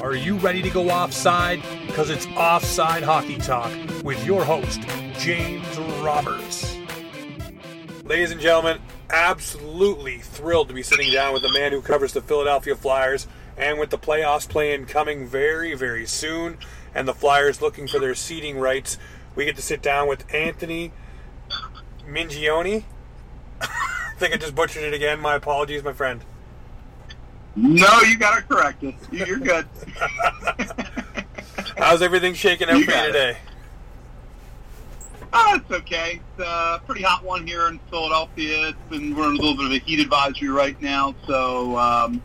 Are you ready to go offside? Because it's Offside Hockey Talk with your host, James Roberts. Ladies and gentlemen, absolutely thrilled to be sitting down with the man who covers the Philadelphia Flyers and with the playoffs playing coming very, very soon and the Flyers looking for their seating rights. We get to sit down with Anthony Mingione. I think I just butchered it again. My apologies, my friend. No, you got it corrected. You're good. How's everything shaking out You for you it. today? Oh, it's okay. It's a pretty hot one here in Philadelphia. It's been we're in a little bit of a heat advisory right now, so um,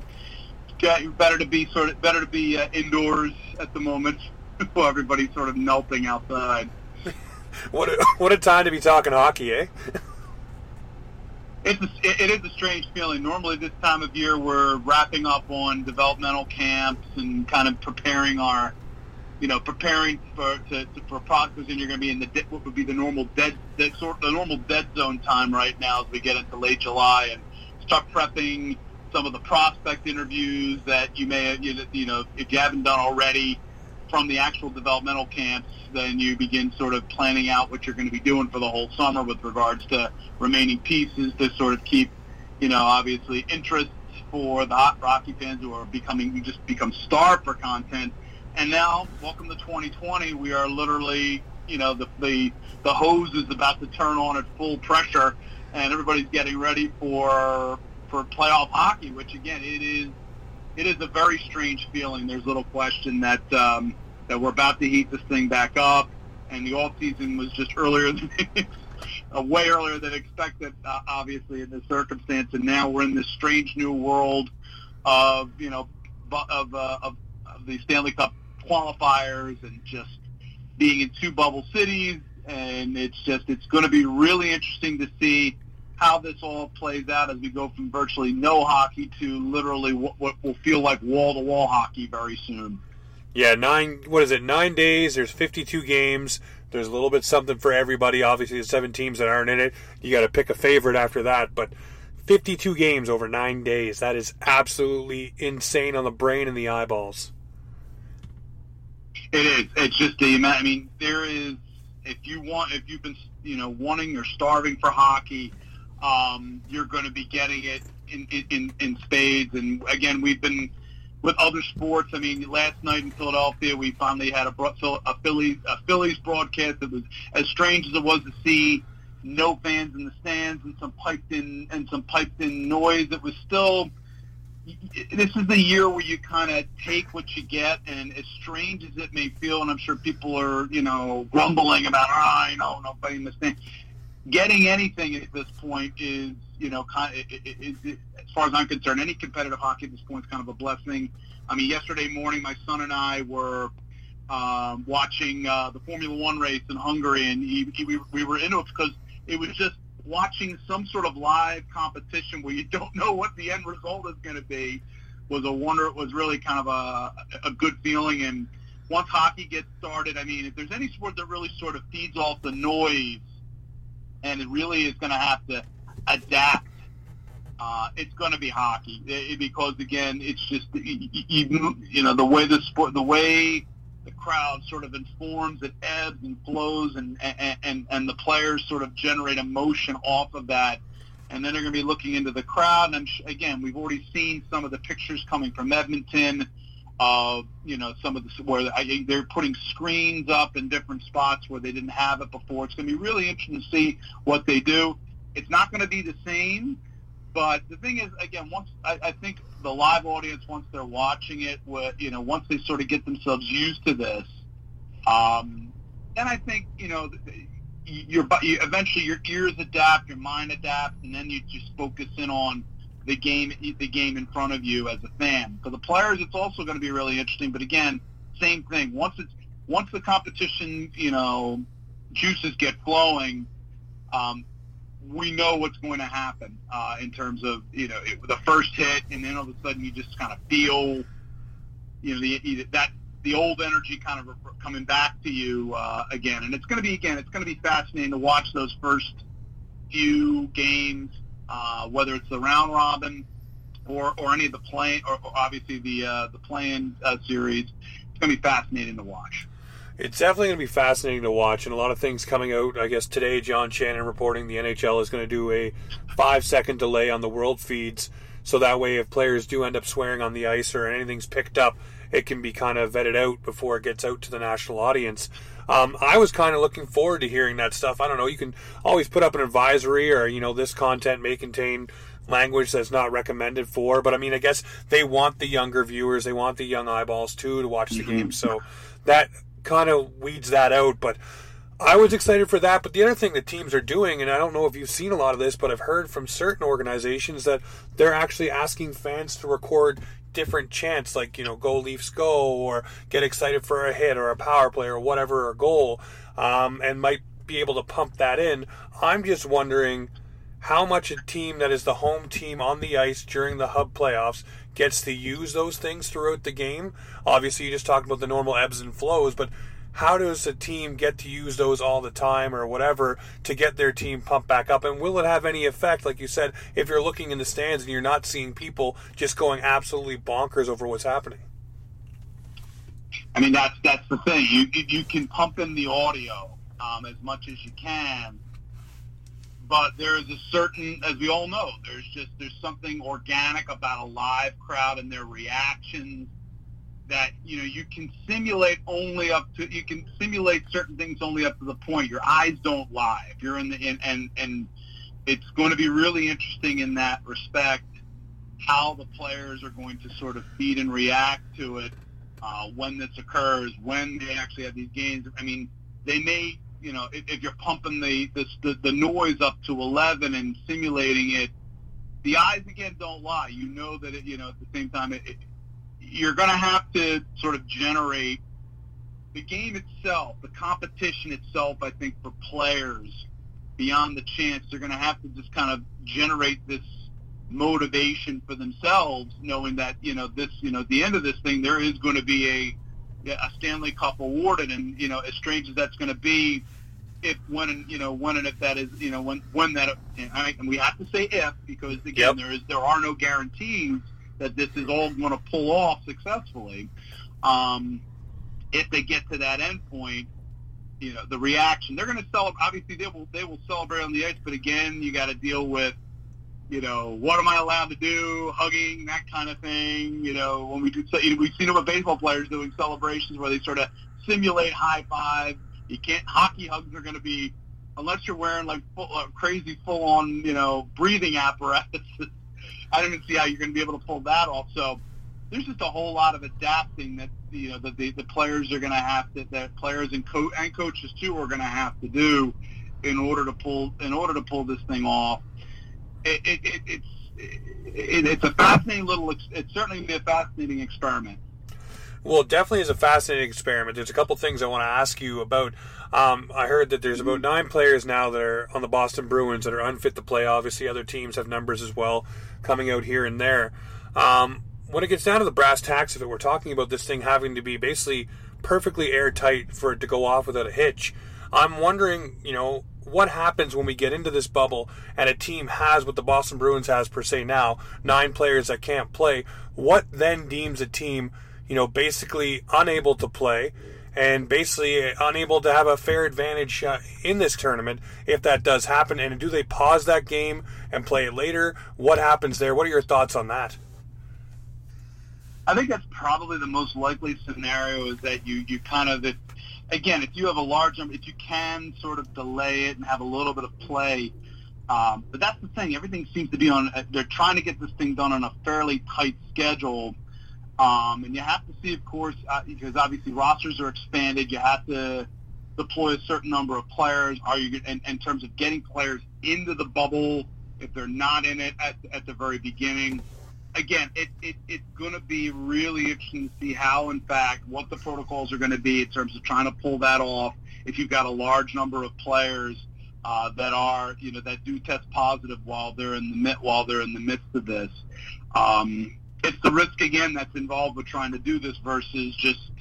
better to be sort of better to be uh, indoors at the moment while everybody's sort of melting outside. What a, what a time to be talking hockey, eh? It's a, it, is a strange feeling. Normally, this time of year, we're wrapping up on developmental camps and kind of preparing our, you know, preparing for to, to for and you're going to be in the what would be the normal dead, the, sort the normal dead zone time right now as we get into late July and start prepping some of the prospect interviews that you may you know if you haven't done already from the actual developmental camps, then you begin sort of planning out what you're going to be doing for the whole summer with regards to remaining pieces to sort of keep, you know, obviously interest for the hot Rocky fans who are becoming, we just become starved for content. And now, welcome to 2020. We are literally, you know, the, the, the hose is about to turn on at full pressure and everybody's getting ready for, for playoff hockey, which again, it is, it is a very strange feeling. There's little question that, um, that we're about to heat this thing back up, and the off season was just earlier than uh, way earlier than expected, uh, obviously in this circumstance, and now we're in this strange new world of you know of, uh, of, of the Stanley Cup qualifiers and just being in two bubble cities, and it's just it's going to be really interesting to see how this all plays out as we go from virtually no hockey to literally what, what will feel like wall to wall hockey very soon. Yeah, nine. What is it? Nine days. There's 52 games. There's a little bit something for everybody. Obviously, the seven teams that aren't in it, you got to pick a favorite after that. But 52 games over nine days. That is absolutely insane on the brain and the eyeballs. It is. It's just the amount. I mean, there is. If you want, if you've been, you know, wanting or starving for hockey, um, you're going to be getting it in, in in spades. And again, we've been with other sports. I mean, last night in Philadelphia, we finally had a, a Phillies a Phillies broadcast. It was as strange as it was to see no fans in the stands and some piped in and some piped in noise. It was still this is the year where you kind of take what you get, and as strange as it may feel, and I'm sure people are, you know, grumbling about, ah, you know, nobody in the stand. Getting anything at this point is, you know, kind of, it, it, it, as far as I'm concerned, any competitive hockey at this point is kind of a blessing. I mean, yesterday morning, my son and I were um, watching uh, the Formula One race in Hungary, and he, he, we, we were into it because it was just watching some sort of live competition where you don't know what the end result is going to be was a wonder. It was really kind of a, a good feeling. And once hockey gets started, I mean, if there's any sport that really sort of feeds off the noise and it really is going to have to adapt, uh, it's going to be hockey It- because again, it's just you, you, know the way the sport, the way the crowd sort of informs, it ebbs and flows, and and and, and the players sort of generate emotion off of that. And then they're going to be looking into the crowd. And I'm, again, we've already seen some of the pictures coming from Edmonton of you know some of the where they're putting screens up in different spots where they didn't have it before. It's going to be really interesting to see what they do. It's not going to be the same, but the thing is, again, once I, I think the live audience, once they're watching it, with you know, once they sort of get themselves used to this, um, then I think you know, your you, eventually your ears adapt, your mind adapts, and then you just focus in on the game, the game in front of you as a fan. For the players, it's also going to be really interesting. But again, same thing. Once it's once the competition, you know, juices get flowing, um, we know what's going to happen uh, in terms of you know it, the first hit, and then all of a sudden you just kind of feel, you know, the, that the old energy kind of coming back to you uh, again, and it's going to be again, it's going to be fascinating to watch those first few games, uh, whether it's the round robin or or any of the play or, obviously the uh, the playing uh, series. It's going to be fascinating to watch. It's definitely going to be fascinating to watch, and a lot of things coming out. I guess today, John Shannon reporting the NHL is going to do a five second delay on the world feeds, so that way, if players do end up swearing on the ice or anything's picked up, it can be kind of vetted out before it gets out to the national audience. Um, I was kind of looking forward to hearing that stuff. I don't know. You can always put up an advisory, or you know, this content may contain language that's not recommended for. But I mean, I guess they want the younger viewers, they want the young eyeballs too to watch the mm-hmm. game. So that kind of weeds that out. But I was excited for that. But the other thing that teams are doing, and I don't know if you've seen a lot of this, but I've heard from certain organizations that they're actually asking fans to record different chants, like, you know, go Leafs go, or get excited for a hit or a power play or whatever, or goal, um, and might be able to pump that in. I'm just wondering how much a team that is the home team on the ice during the hub playoffs gets to use those things throughout the game. Obviously, you just talked about the normal ebbs and flows, but how does a team get to use those all the time or whatever to get their team pumped back up? And will it have any effect, like you said, if you're looking in the stands and you're not seeing people just going absolutely bonkers over what's happening? I mean, that's that's the thing. You you can pump in the audio um, as much as you can, but there is a certain, as we all know, there's just there's something organic about a live crowd and their reactions that you know you can simulate only up to you can simulate certain things only up to the point your eyes don't lie. If you're in the in, and and it's going to be really interesting in that respect how the players are going to sort of feed and react to it uh, when this occurs, when they actually have these games. I mean, they may you know, if, if you're pumping the, the the noise up to 11 and simulating it, the eyes again don't lie. You know that it, you know at the same time, it, it, you're going to have to sort of generate the game itself, the competition itself. I think for players, beyond the chance, they're going to have to just kind of generate this motivation for themselves, knowing that you know this, you know, at the end of this thing, there is going to be a a Stanley Cup awarded, and you know, as strange as that's going to be, if when and you know when and if that is you know when when that and, I, and we have to say if because again yep. there is there are no guarantees that this is all going to pull off successfully. Um, if they get to that end point, you know the reaction they're going to celebrate. Obviously, they will they will celebrate on the ice, but again, you got to deal with you know, what am I allowed to do? Hugging, that kind of thing. You know, when we do, we've seen it with baseball players doing celebrations where they sort of simulate high five. You can't. Hockey hugs are going to be, unless you're wearing like full, uh, crazy full on, you know, breathing apparatus. I don't even see how you're going to be able to pull that off. So there's just a whole lot of adapting that you know that the, the players are going to have to that players and co- and coaches too are going to have to do in order to pull in order to pull this thing off it, it, it, it's it, it's a fascinating little. It's certainly be a fascinating experiment. Well, it definitely is a fascinating experiment. There's a couple things I want to ask you about. Um, I heard that there's about nine players now that are on the Boston Bruins that are unfit to play. Obviously, other teams have numbers as well coming out here and there. Um, when it gets down to the brass tacks of it, we're talking about this thing having to be basically perfectly airtight for it to go off without a hitch. I'm wondering, you know, what happens when we get into this bubble and a team has what the Boston Bruins has per se now, nine players that can't play. What then deems a team, you know, basically unable to play and basically unable to have a fair advantage uh, in this tournament if that does happen? And do they pause that game and play it later? What happens there? What are your thoughts on that? I think that's probably the most likely scenario is that you, you kind of, if, again, if you have a large number, if you can sort of delay it and have a little bit of play, um, but that's the thing. Everything seems to be on. They're trying to get this thing done on a fairly tight schedule, um, and you have to see, of course, uh, because obviously rosters are expanded. You have to deploy a certain number of players. Are you in, in terms of getting players into the bubble if they're not in it at, at the very beginning? again, it, it, it's going to be really interesting to see how, in fact, what the protocols are going to be in terms of trying to pull that off. If you've got a large number of players uh, that are, you know, that do test positive while they're in the while they're in the midst of this, um, it's the risk again that's involved with trying to do this versus just,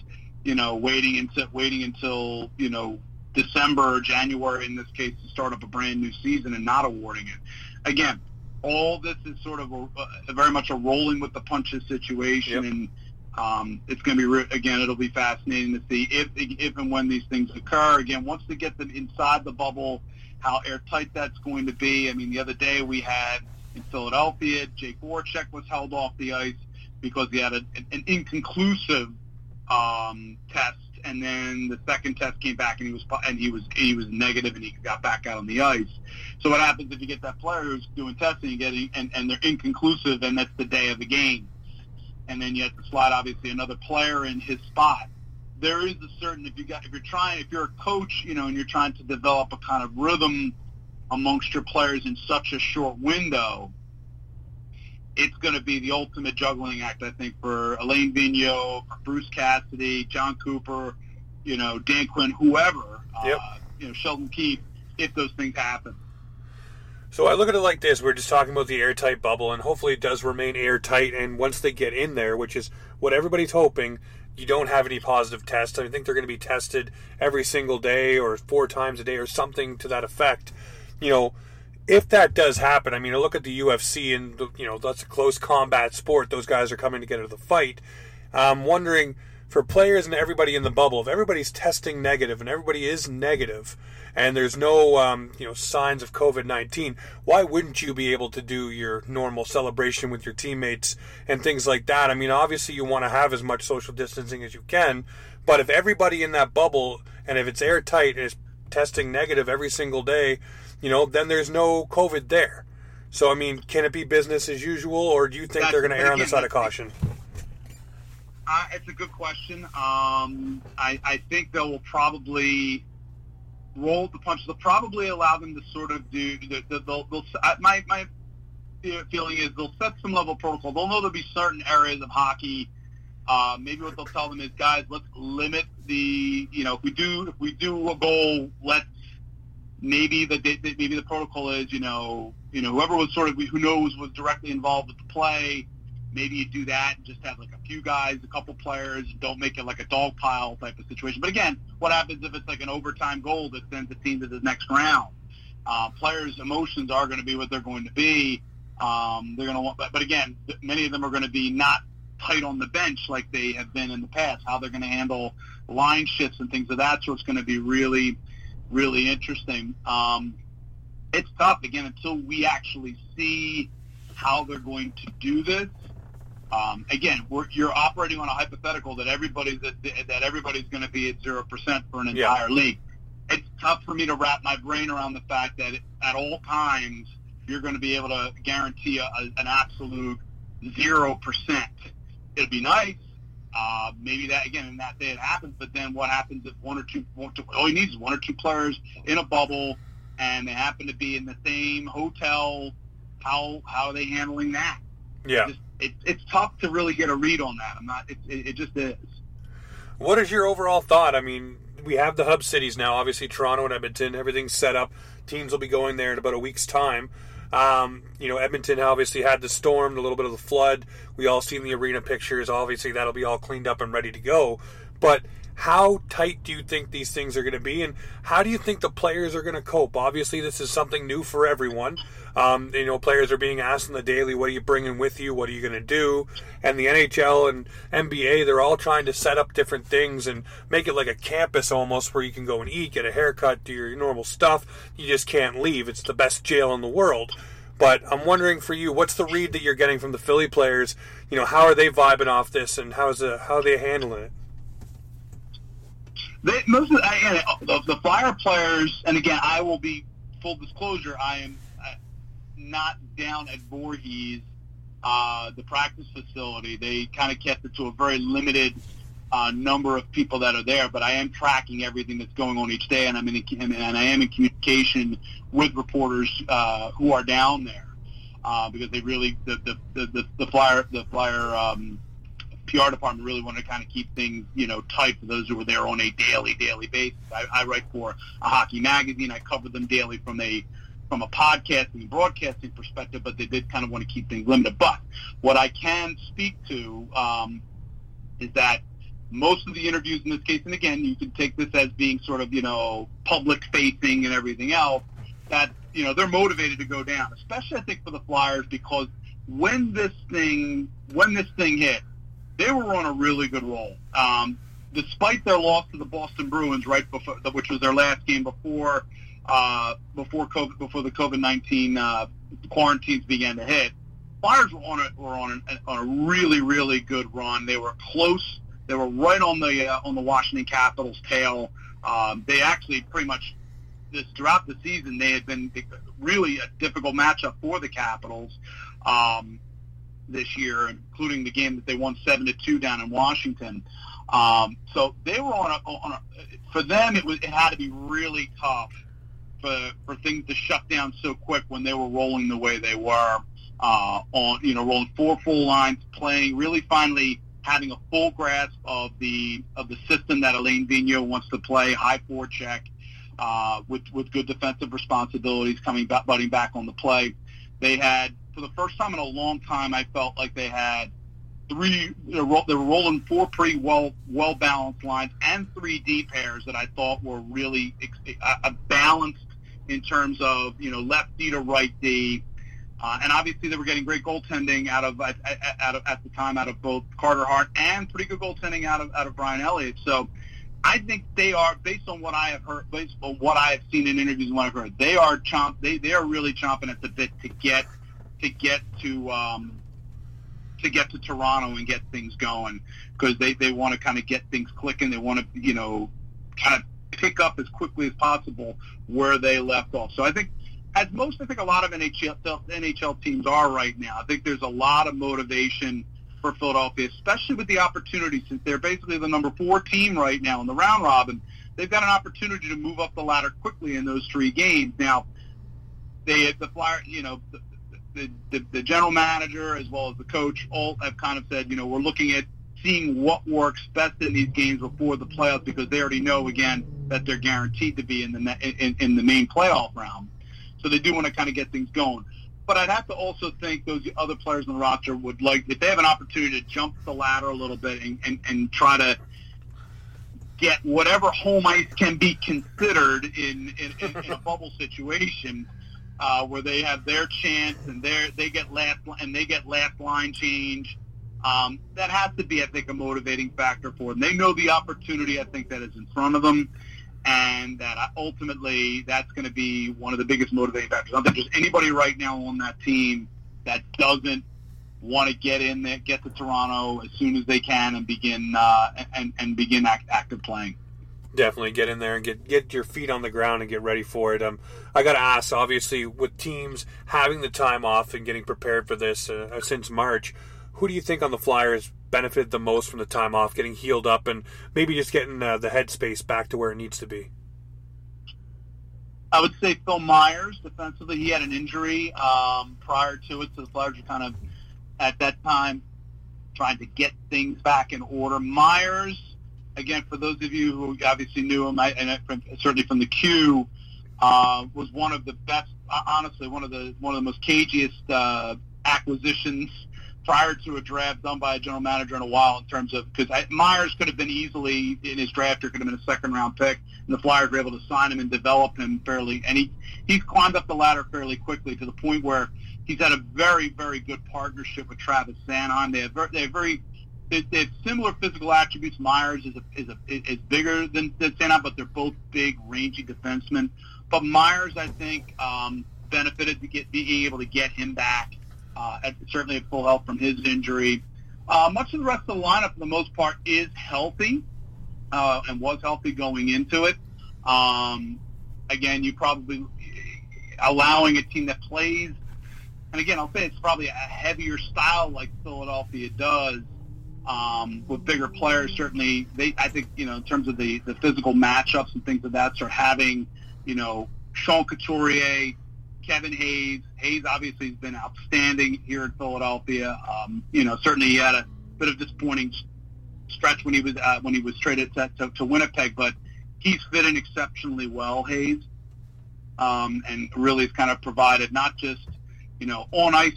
you know, waiting until waiting until you know December or January in this case to start up a brand new season and not awarding it. Again, all this is sort of a, a very much a rolling with the punches situation, Yep. and um, it's going to be re- again. It'll be fascinating to see if if and when these things occur. Again, once they get them inside the bubble, how airtight that's going to be. I mean, the other day we had in Philadelphia, Jake Voracek was held off the ice because he had a, an inconclusive um, test, and then the second test came back and he was and he was he was negative and he got back out on the ice. So what happens if you get that player who's doing testing and getting and, and they're inconclusive and that's the day of the game, and then you have to slide obviously another player in his spot. There is a certain if you got if you're trying if you're a coach you know and you're trying to develop a kind of rhythm amongst your players in such a short window, it's going to be the ultimate juggling act, I think, for Alain Vigneault, for Bruce Cassidy, Jon Cooper, you know, Dan Quinn, whoever, Yep. uh, you know, Sheldon Keefe, if those things happen. So I look at it like this: we're just talking about the airtight bubble, and hopefully it does remain airtight. And once they get in there, which is what everybody's hoping, you don't have any positive tests. I think they're going to be tested every single day or four times a day or something to that effect. You know, if that does happen, I mean, I look at the UFC, and you know that's a close combat sport. Those guys are coming together to fight. I'm wondering for players and everybody in the bubble, if everybody's testing negative and everybody is negative, and there's no um, you know signs of COVID nineteen, why wouldn't you be able to do your normal celebration with your teammates and things like that? I mean, obviously you want to have as much social distancing as you can, but if everybody in that bubble and if it's airtight and is testing negative every single day, you know, then there's no COVID there. So I mean, can it be business as usual, or do you think That's- they're going to err on the side of caution? Uh, it's a good question. Um, I, I think they will probably roll the punches. They'll probably allow them to sort of do. the- the- They'll, they'll, my my feeling is they'll set some level of protocol. They'll know there'll be certain areas of hockey. Uh, maybe what they'll tell them is, guys, let's limit the. You know, if we do if we do a goal, let's maybe the maybe the protocol is, you know, you know, whoever was sort of who knows was directly involved with the play maybe you do that and just have like a few guys, a couple players. Don't make it like a dog pile type of situation. But again, what happens if it's like an overtime goal that sends the team to the next round? Uh, players' emotions are going to be what they're going to be. Um, they're going to want, but, but again, many of them are going to be not tight on the bench like they have been in the past. How they're going to handle line shifts and things of that sort is going to be really, really interesting. Um, it's tough again until we actually see how they're going to do this. Um, again, we're, you're operating on a hypothetical that everybody that, that everybody's going to be at zero percent for an Yeah. entire league. It's tough for me to wrap my brain around the fact that at all times you're going to be able to guarantee a, a, an absolute zero percent. It'd be nice. Uh, maybe that again in that day it happens, but then what happens if one or two, one, two all he needs is one or two players in a bubble, and they happen to be in the same hotel? How how are they handling that? Yeah. Just, it, it's tough to really get a read on that. I'm not. It, it, it just is. What is your overall thought? I mean, we have the hub cities now. Obviously, Toronto and Edmonton. Everything's set up. Teams will be going there in about a week's time. Um, you know, Edmonton obviously had the storm, a little bit of the flood. We all seen the arena pictures. Obviously, that'll be all cleaned up and ready to go. But how tight do you think these things are going to be, and how do you think the players are going to cope? Obviously, this is something new for everyone. Um, you know, players are being asked on the daily, "What are you bringing with you? What are you going to do?" And the NHL and NBA, they're all trying to set up different things and make it like a campus almost, where you can go and eat, get a haircut, do your normal stuff. You just can't leave. It's the best jail in the world. But I'm wondering for you, what's the read that you're getting from the Philly players? You know, how are they vibing off this, and how's the, how are they handling it? They, most of the, again, of the Flyer players, and again, I will be full disclosure. I am uh, not down at Voorhees, uh, the practice facility. They kind of kept it to a very limited uh, number of people that are there, but I am tracking everything that's going on each day, and I'm in and I am in communication with reporters uh, who are down there uh, because they really the the, the, the, flyer the flyer um, PR department really wanted to kind of keep things you know tight for those who were there on a daily daily basis. I, I write for a hockey magazine. I cover them daily from a from a podcasting broadcasting perspective, but they did kind of want to keep things limited. But what I can speak to um, is that most of the interviews in this case, and again, you can take this as being sort of, you know, public facing and everything else, that you know they're motivated to go down, especially I think for the Flyers because when this thing when this thing hit, they were on a really good roll. Um, despite their loss to the Boston Bruins right before, which was their last game before uh, before COVID, before the COVID nineteen uh, quarantines began to hit, Flyers were on a were on a, on a really really good run. They were close. They were right on the uh, on the Washington Capitals' tail. Um, they actually pretty much this throughout the season they had been really a difficult matchup for the Capitals um, this year, including the game that they won seven to two down in Washington. Um, so they were on a, on a for them it was it had to be really tough for for things to shut down so quick when they were rolling the way they were uh, on you know rolling four full lines, playing really finally having a full grasp of the of the system that Alain Vigneault wants to play, high forecheck, uh, with with good defensive responsibilities coming back, butting back on the play. They had for the first time in a long time, I felt like they had three. They were rolling four pretty well well balanced lines and three D pairs that I thought were really a balanced in terms of you know left D to right D. Uh, and obviously, they were getting great goaltending out of, out of at the time out of both Carter Hart and pretty good goaltending out of out of Brian Elliott. So, I think they are based on what I have heard, based on what I have seen in interviews and what I've heard. They are chomp. They they are really chomping at the bit to get to get to um, to get to Toronto and get things going because they they want to kind of get things clicking. They want to you know kind of pick up as quickly as possible where they left off. So I think as most I think a lot of NHL NHL teams are right now. I think there's a lot of motivation for Philadelphia, especially with the opportunity since they're basically the number four team right now in the round robin. They've got an opportunity to move up the ladder quickly in those three games. Now, they the Flyer, you know, the, the, the, the general manager as well as the coach all have kind of said, you know, we're looking at seeing what works best in these games before the playoffs because they already know again that they're guaranteed to be in the in, in the main playoff round. So they do want to kind of get things going. But I'd have to also think those other players on the roster would like, if they have an opportunity to jump the ladder a little bit and, and, and try to get whatever home ice can be considered in, in, in, in a bubble situation uh, where they have their chance and they they get last and they get last line change. Um, that has to be, I think, a motivating factor for them. They know the opportunity, I think, that is in front of them and that ultimately that's going to be one of the biggest motivating factors. I don't think there's anybody right now on that team that doesn't want to get in there, get to Toronto as soon as they can, and begin uh, and and begin act, active playing. Definitely get in there and get get your feet on the ground and get ready for it. Um, I got to ask, obviously, with teams having the time off and getting prepared for this uh, since March, who do you think on the Flyers benefited the most from the time off, getting healed up, and maybe just getting uh, the headspace back to where it needs to be? I would say Phil Myers defensively. He had an injury um, prior to it, so the Flyers were kind of at that time trying to get things back in order. Myers, again, for those of you who obviously knew him, I, and from, certainly from the Q, uh, was one of the best. Honestly, one of the one of the most cagiest uh, acquisitions prior to a draft done by a general manager in a while in terms of because Myers could have been easily in his draft or could have been a second round pick, and the Flyers were able to sign him and develop him fairly, and he he's climbed up the ladder fairly quickly to the point where he's had a very very good partnership with Travis Sanheim. They have very, they have very they, they have similar physical attributes. Myers is a, is a, is bigger than, than Sanheim, but they're both big, rangy defensemen. But Myers, I think, um, benefited to get being able to get him back uh, at, certainly at full health from his injury. Uh, much of the rest of the lineup, for the most part, is healthy uh, and was healthy going into it. Um, again, you probably allowing a team that plays, and again, I'll say it's probably a heavier style like Philadelphia does. Um, with bigger players, certainly, they I think you know in terms of the the physical matchups and things of that sort, having you know Sean Couturier, Kevin Hayes. Hayes obviously has been outstanding here in Philadelphia. Um, you know, certainly he had a bit of disappointing stretch when he was uh, when he was traded to, to, to Winnipeg, but he's fit in exceptionally well, Hayes, um, and really has kind of provided not just you know on ice,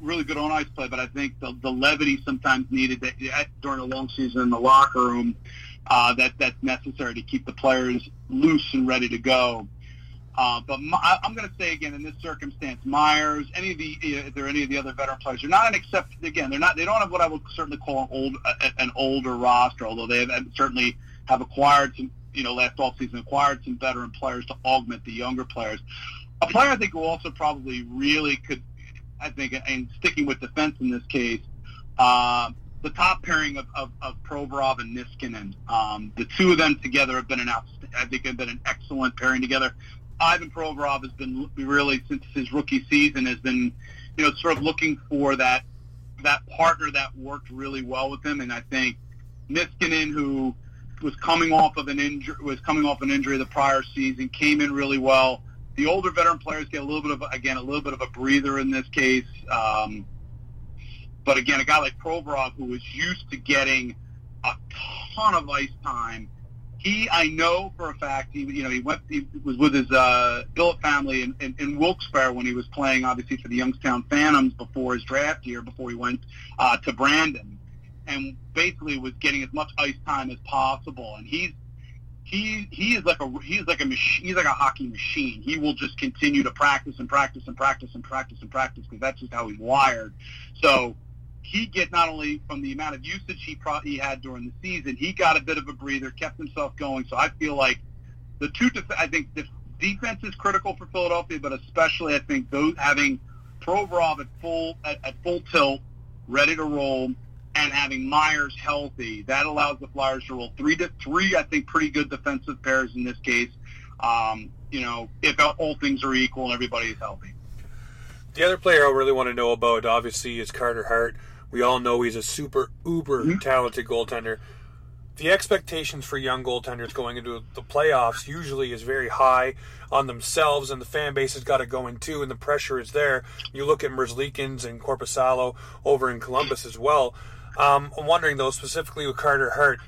really good on ice play, but I think the, the levity sometimes needed that, during a long season in the locker room uh, that that's necessary to keep the players loose and ready to go. Uh, but my, I'm going to say again in this circumstance, Myers, any of the if there are any of the other veteran players, they're not an except again they're not they don't have what I would certainly call an old an older roster, although they have, certainly have acquired some you know last offseason acquired some veteran players to augment the younger players. A player I think who also probably really could, I think, and sticking with defense in this case, uh, the top pairing of, of, of Provorov and Niskanen. Um, the two of them together have been an I think have been an excellent pairing together. Ivan Provorov has been really since his rookie season has been, you know, sort of looking for that that partner that worked really well with him, and I think Niskanen, who was coming off of an injury, was coming off an injury the prior season, came in really well. The older veteran players get a little bit of again a little bit of a breather in this case. Um, but again, a guy like Provorov, who was used to getting a ton of ice time, he I know for a fact he you know he went he was with his uh, billet family in, in, in Wilkes-Barre when he was playing obviously for the Youngstown Phantoms before his draft year before he went uh, to Brandon, and basically was getting as much ice time as possible. And he's he he is like a he's like a machine he's like a hockey machine. He will just continue to practice and practice and practice and practice and practice because that's just how he's wired. So he get not only from the amount of usage he pro- he had during the season, he got a bit of a breather, kept himself going. So I feel like the two, def- I think the defense is critical for Philadelphia, but especially I think those having Provorov at full at, at full tilt, ready to roll, and having Myers healthy, that allows the Flyers to roll three to three. I think pretty good defensive pairs in this case. Um, you know, if all things are equal and everybody is healthy. The other player I really want to know about, obviously, is Carter Hart. We all know he's a super uber mm-hmm. talented goaltender. The expectations for young goaltenders going into the playoffs usually is very high on themselves, and the fan base has got to go in too, and the pressure is there. You look at Merzlikins and Korpisalo over in Columbus as well. Um, I'm wondering though, specifically with Carter Hart,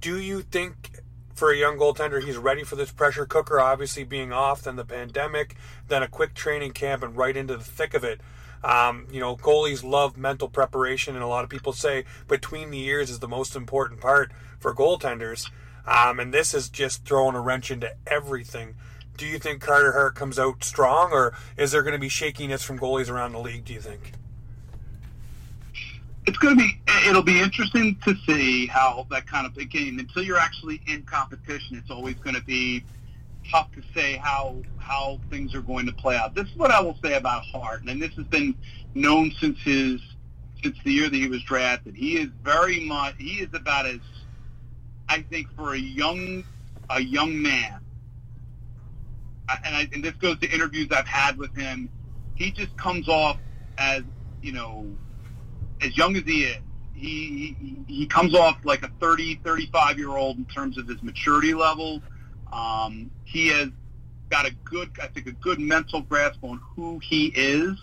do you think for a young goaltender he's ready for this pressure cooker? Obviously, being off, then the pandemic, then a quick training camp, and right into the thick of it. Um, you know, goalies love mental preparation, and a lot of people say between the years is the most important part for goaltenders. Um, and this is just throwing a wrench into everything. Do you think Carter Hart comes out strong, or is there going to be shakiness from goalies around the league? Do you think? It's going to be. It'll be interesting to see how that kind of game. Until you're actually in competition, it's always going to be tough to say how how things are going to play out. This is what I will say about Hart, and this has been known since his since the year that he was drafted. He is very much he is about as I think for a young a young man, and, I, and this goes to interviews I've had with him. He just comes off as you know as young as he is. He, he, he comes off like a 30, 35 year old in terms of his maturity level um, he has got a good, I think, a good mental grasp on who he is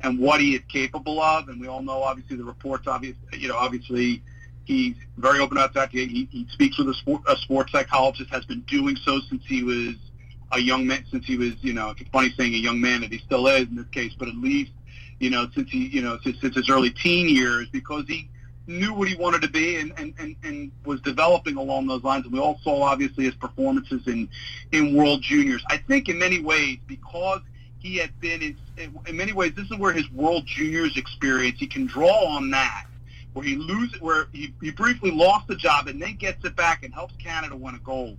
and what he is capable of. And we all know, obviously, the reports, obviously, you know, obviously, he's very open about that. He, he speaks with a, sport, a sports psychologist, has been doing so since he was a young man, since he was, you know, it's funny saying a young man that he still is in this case, but at least, you know, since he, you know, since, since his early teen years, because he knew what he wanted to be and, and, and, and was developing along those lines. And we all saw, obviously, his performances in, in World Juniors. I think in many ways, because he had been in, in many ways, this is where his World Juniors experience, he can draw on that, where he loses, where he, he briefly lost the job and then gets it back and helps Canada win a gold.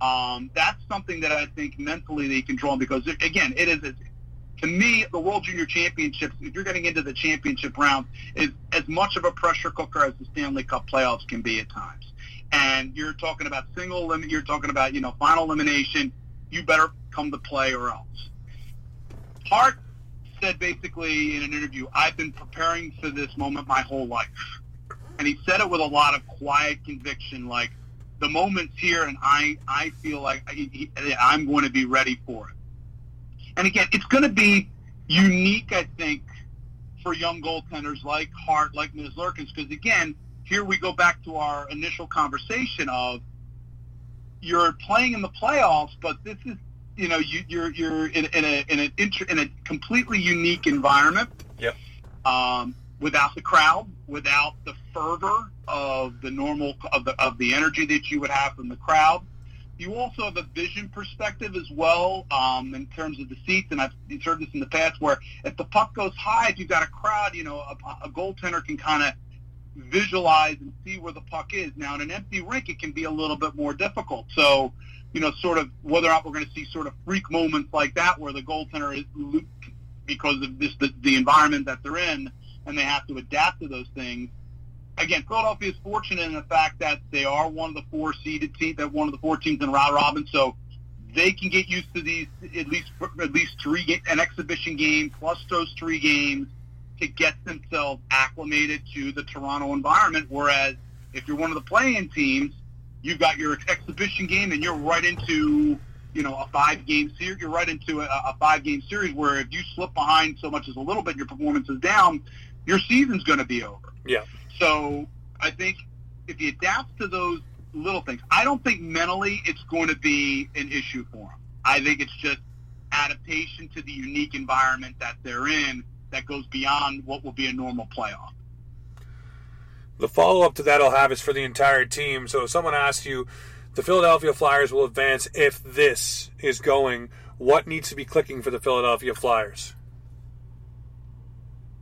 Um, that's something that I think mentally they can draw on because, again, it is to me, the World Junior Championships, if you're getting into the championship round, is as much of a pressure cooker as the Stanley Cup playoffs can be at times. And you're talking about single limit, you're talking about, you know, final elimination. You better come to play or else. Hart said basically in an interview, I've been preparing for this moment my whole life. And he said it with a lot of quiet conviction, like, the moment's here and I, I feel like I, I'm going to be ready for it. And again, it's going to be unique, I think, for young goaltenders like Hart, like Merzlikins, because again, here we go back to our initial conversation of you're playing in the playoffs, but this is you know you, you're you're in, in a in an a in a completely unique environment. Yep. Um, without the crowd, without the fervor of the normal of the of the energy that you would have from the crowd. You also have a vision perspective as well um, in terms of the seats, and I've heard this in the past where if the puck goes high, if you've got a crowd, you know, a, a goaltender can kind of visualize and see where the puck is. Now, in an empty rink, it can be a little bit more difficult. So, you know, sort of whether or not we're going to see sort of freak moments like that where the goaltender is looped because of this the, the environment that they're in, and they have to adapt to those things again, Philadelphia is fortunate in the fact that they are one of the four seeded teams, that one of the four teams in round robin, so they can get used to these at least at least three an exhibition game plus those three games to get themselves acclimated to the Toronto environment. Whereas if you're one of the playing teams, you've got your exhibition game and you're right into you know a five game series. You're right into a, a five game series where if you slip behind so much as a little bit, your performance is down. Your season's going to be over. Yeah. So I think if he adapts to those little things, I don't think mentally it's going to be an issue for him. I think it's just adaptation to the unique environment that they're in that goes beyond what will be a normal playoff. The follow up to that I'll have is for the entire team. So if someone asks you, the Philadelphia Flyers will advance if this is going, what needs to be clicking for the Philadelphia Flyers?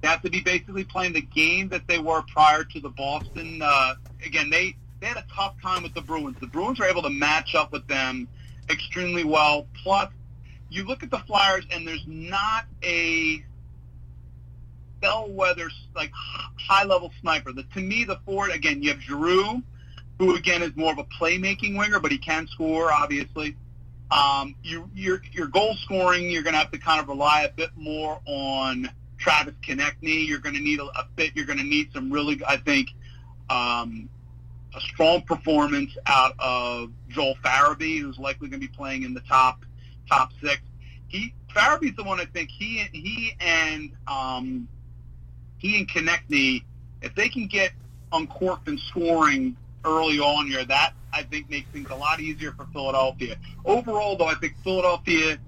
They have to be basically playing the game that they were prior to the Boston. Uh, again, they they had a tough time with the Bruins. The Bruins were able to match up with them extremely well. Plus, you look at the Flyers, and there's not a bellwether like high level sniper. The, to me, the forward again, you have Giroux, who again is more of a playmaking winger, but he can score obviously. Um, you, your your goal scoring, you're going to have to kind of rely a bit more on Travis Konecny. You're going to need a, a bit. You're going to need some really, I think, um, a strong performance out of Joel Farabee, who's likely going to be playing in the top top six. He Farabee's the one I think he he and um, he and Konecny, if they can get uncorked and scoring early on here, that I think makes things a lot easier for Philadelphia. Overall, though, I think Philadelphia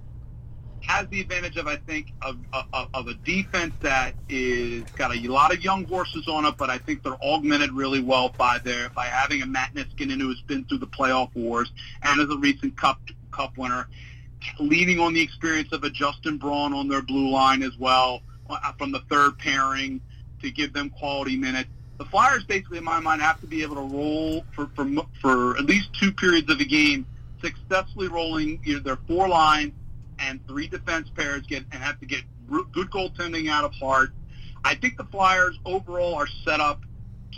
has the advantage of, I think, of, of, of a defense that is got a lot of young horses on it, but I think they're augmented really well by their by having a Matt Niskanen who has been through the playoff wars and is a recent cup cup winner, leaning on the experience of a Justin Braun on their blue line as well uh, from the third pairing to give them quality minutes. The Flyers, basically, in my mind, have to be able to roll for for, for at least two periods of a game, successfully rolling know, their four lines and three defense pairs get and have to get good goaltending out of Hart. I think the Flyers overall are set up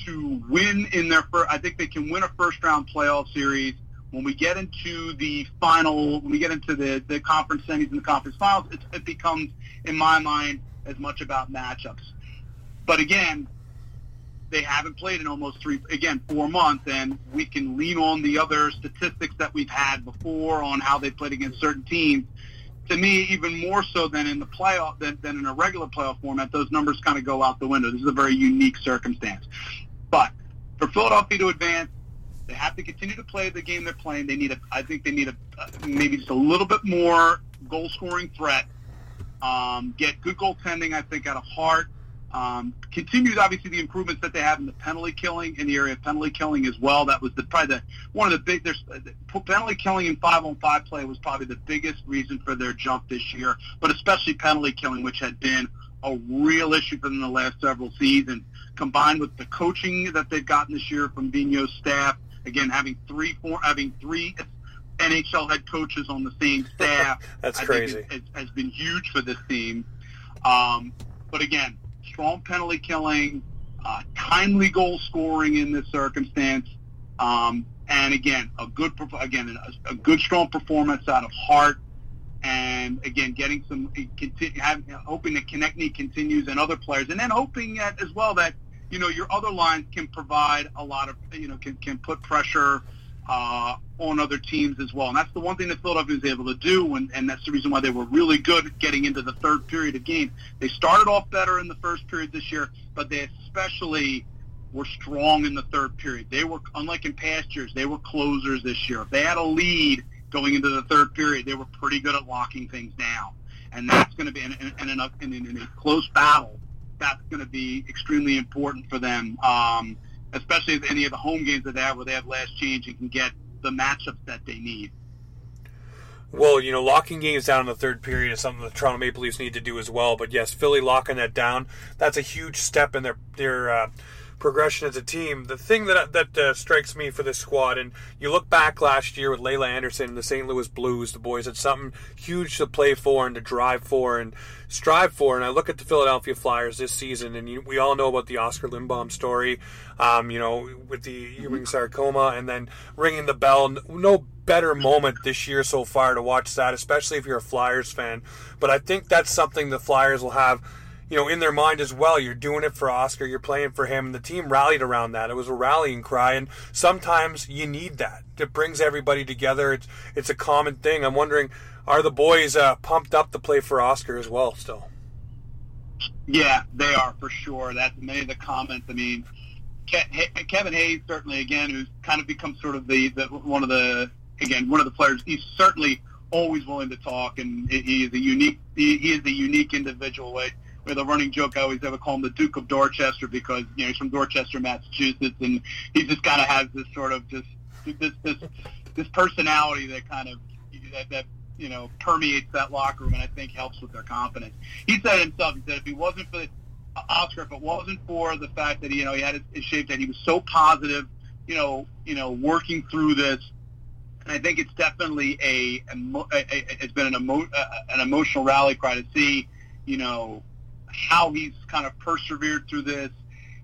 to win in their first. I think they can win a first round playoff series. When we get into the final, when we get into the, the conference semis and the conference finals, it, it becomes, in my mind, as much about matchups. But again, they haven't played in almost three, again, four months, and we can lean on the other statistics that we've had before on how they played against certain teams to me, even more so than in the playoff than, than in a regular playoff format, those numbers kind of go out the window. This is a very unique circumstance. But for Philadelphia to advance, they have to continue to play the game they're playing. They need a, I think they need a maybe just a little bit more goal scoring threat. Um, get good goaltending, I think, out of Hart. Um, continues obviously the improvements that they have in the penalty killing in the area of penalty killing as well. That was the probably the one of the big. There's uh, penalty killing in five on five play was probably the biggest reason for their jump this year, but especially penalty killing, which had been a real issue for them the last several seasons. Combined with the coaching that they've gotten this year from Vigneault's staff, again having three four having three NHL head coaches on the same staff. That's I crazy. It, has been huge for this team. Um, but again, strong penalty killing, uh, timely goal scoring in this circumstance, um, and again a good again a, a, good strong performance out of Hart, and again getting some continue, hoping that Konecny continues and other players, and then hoping that as well that you know your other lines can provide a lot of you know can can put pressure uh, on other teams as well. And that's the one thing that Philadelphia was able to do, and, and that's the reason why they were really good getting into the third period of game. They started off better in the first period this year, but they especially were strong in the third period. They were, unlike in past years, they were closers this year. If they had a lead going into the third period, they were pretty good at locking things down. And that's going to be, in, in, in, a, in, a close battle, that's going to be extremely important for them. Um, especially if any of the home games that they have where they have last change and can get the matchups that they need. Well, you know, locking games down in the third period is something the Toronto Maple Leafs need to do as well. But yes, Philly locking that down, that's a huge step in their their uh, progression as a team. The thing that that uh, strikes me for this squad, and you look back last year with Laila Anderson and the St. Louis Blues, the boys had something huge to play for and to drive for and strive for. And I look at the Philadelphia Flyers this season, and you, we all know about the Oscar Lindblom story, um, you know, with the Ewing sarcoma, and then ringing the bell. No better moment this year so far to watch that, especially if you're a Flyers fan. But I think that's something the Flyers will have you know, in their mind as well. You're doing it for Oscar, you're playing for him. And the team rallied around that. It was a rallying cry, and sometimes you need that. It brings everybody together. It's it's a common thing. I'm wondering, are the boys uh, pumped up to play for Oscar as well? Still. Yeah, they are for sure. That's many of the comments. I mean, Kevin Hayes certainly again, who's kind of become sort of the, the one of the again one of the players. He's certainly always willing to talk, and he is a unique he, is a unique individual. With a running joke I always ever call him the Duke of Dorchester because you know he's from Dorchester, Massachusetts, and he just kind of has this sort of just this this this personality that kind of that, that you know permeates that locker room, and I think helps with their confidence. He said himself, he said if he wasn't for the, uh, Oscar, if it wasn't for the fact that you know he had his, his shape that he was so positive, you know, you know, working through this. And I think it's definitely a, a, a it's been an, emo, uh, an emotional rally cry to see, you know, how he's kind of persevered through this,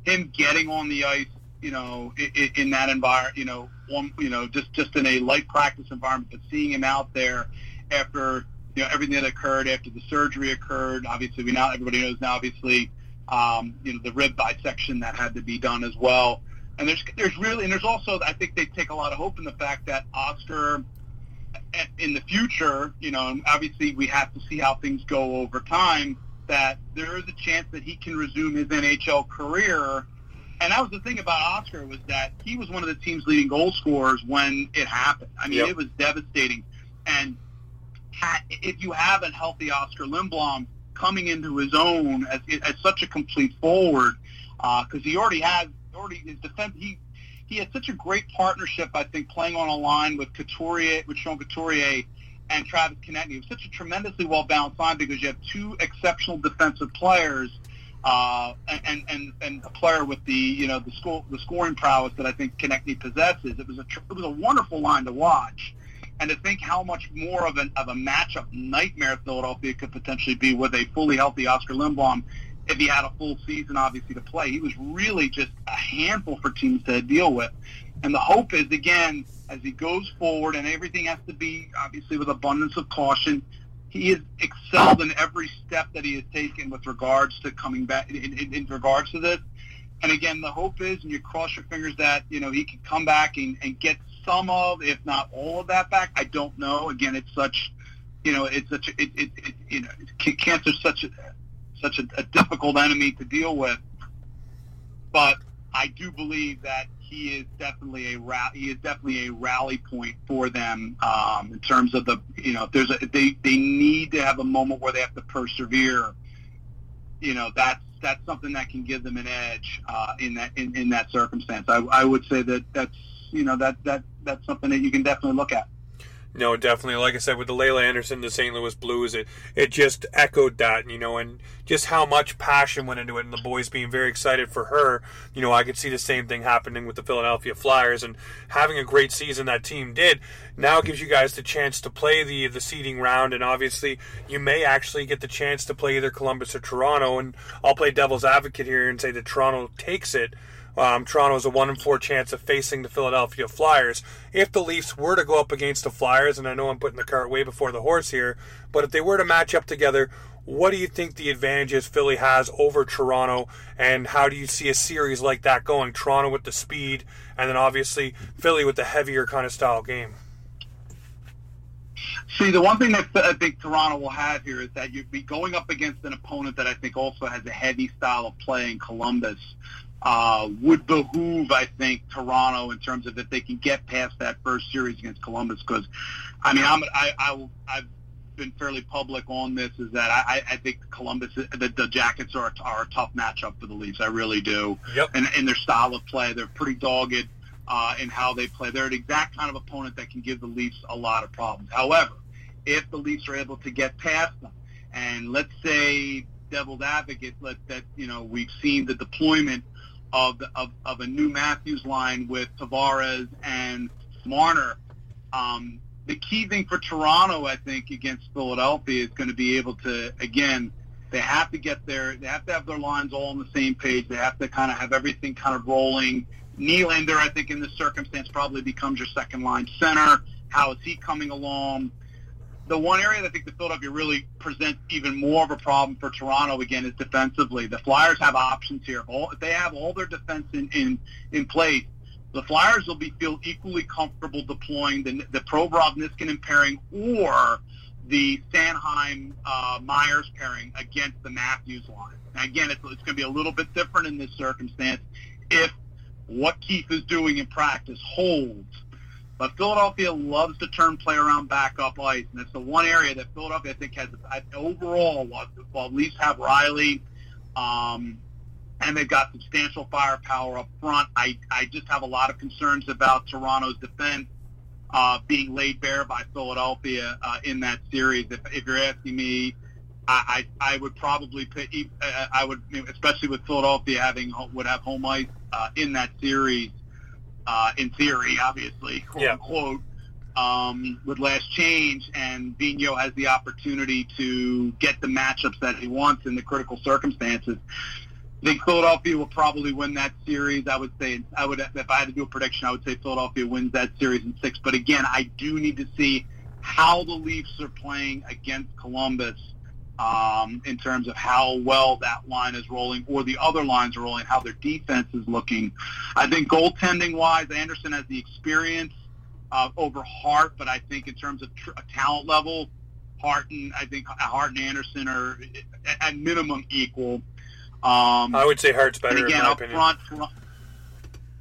him getting on the ice, you know, in, in that environment, you know, one, you know, just just in a light practice environment, but seeing him out there after you know everything that occurred after the surgery occurred. Obviously, we now everybody knows now. Obviously, um, you know, the rib dissection that had to be done as well. And there's there's really and there's also I think they take a lot of hope in the fact that Oscar in the future, you know, obviously we have to see how things go over time that there is a chance that he can resume his NHL career. And that was the thing about Oscar was that he was one of the team's leading goal scorers when it happened. I mean, yep. it was devastating. And if you have a healthy Oscar Lindblom coming into his own as, as such a complete forward, because uh, he already has already his defense. He he had such a great partnership. I think playing on a line with Couturier, with Sean Couturier, and Travis Konecny. It was such a tremendously well balanced line because you have two exceptional defensive players uh, and, and and a player with the you know the score the scoring prowess that I think Konecny possesses. It was a it was a wonderful line to watch, and to think how much more of an of a matchup nightmare Philadelphia could potentially be with a fully healthy Oscar Lindblom if he had a full season obviously to play. He was really just a handful for teams to deal with, and the hope is again as he goes forward, and everything has to be obviously with abundance of caution. He has excelled in every step that he has taken with regards to coming back in, in, in regards to this. And again, the hope is, and you cross your fingers that you know he can come back and, and get some of, if not all of that back. I don't know. Again, it's such, you know, it's such, it, it, it you know, cancer's such a such a, a difficult enemy to deal with. But I do believe that he is definitely a ra- he is definitely a rally point for them um, in terms of the you know if there's a they they need to have a moment where they have to persevere. You know that's that's something that can give them an edge uh, in that in, in that circumstance. I, I would say that that's you know that that that's something that you can definitely look at. No, definitely. Like I said, with the Laila Anderson, the St. Louis Blues, it it just echoed that, you know, and just how much passion went into it, and the boys being very excited for her. You know, I could see the same thing happening with the Philadelphia Flyers, and having a great season that team did. Now gives you guys the chance to play the the seeding round, and obviously you may actually get the chance to play either Columbus or Toronto. And I'll play devil's advocate here and say that Toronto takes it um, Toronto has a one in four chance of facing the Philadelphia Flyers. If the Leafs were to go up against the Flyers, and I know I'm putting the cart way before the horse here, but if they were to match up together, what do you think the advantages Philly has over Toronto, and how do you see a series like that going? Toronto with the speed, and then obviously Philly with the heavier kind of style game. See, the one thing that I think Toronto will have here is that you'd be going up against an opponent that I think also has a heavy style of play in Columbus uh, would behoove, I think, Toronto in terms of if they can get past that first series against Columbus. Because, I mean, I'm, I, I, I've been fairly public on this. Is that I, I think Columbus, the, the Jackets are, are a tough matchup for the Leafs. I really do. Yep. And in their style of play, they're pretty dogged. uh, in how they play. They're an exact kind of opponent that can give the Leafs a lot of problems. However, if the Leafs are able to get past them, and let's say devil's advocate, let that you know we've seen the deployment of, of, of a new Matthews line with Tavares and Marner. Um, the key thing for Toronto, I think, against Philadelphia is going to be able to, again, they have to get there. They have to have their lines all on the same page. They have to kind of have everything kind of rolling. Nylander, I think, in this circumstance, probably becomes your second line center. How is he coming along? The one area that I think the Philadelphia really presents even more of a problem for Toronto again is defensively. The Flyers have options here. All, if they have all their defense in, in, in place, the Flyers will be feel equally comfortable deploying the, the Provorov Niskanen pairing or the Sanheim uh, Myers pairing against the Matthews line. Now, again, it's, it's going to be a little bit different in this circumstance if what Keefe is doing in practice holds. But Philadelphia loves to turn play around backup ice, and it's the one area that Philadelphia I think has overall, while at least have Rielly, um, and they've got substantial firepower up front. I, I just have a lot of concerns about Toronto's defense uh, being laid bare by Philadelphia uh, in that series. If, if you're asking me, I, I, I would probably pick, uh, I would, especially with Philadelphia having would have home ice uh, in that series. Uh, in theory, obviously, quote yeah. unquote, um, with last change, and Vigneault has the opportunity to get the matchups that he wants in the critical circumstances. I think Philadelphia will probably win that series. I would say I would if I had to do a prediction, I would say Philadelphia wins that series in six. But again, I do need to see how the Leafs are playing against Columbus um, in terms of how well that line is rolling or the other lines are rolling, how their defense is looking. I think goaltending wise, Andersen has the experience uh, over Hart, but I think in terms of tr- talent level, Hart and I think Hart and Andersen are at minimum equal. Um, I would say Hart's better. again, up front, front,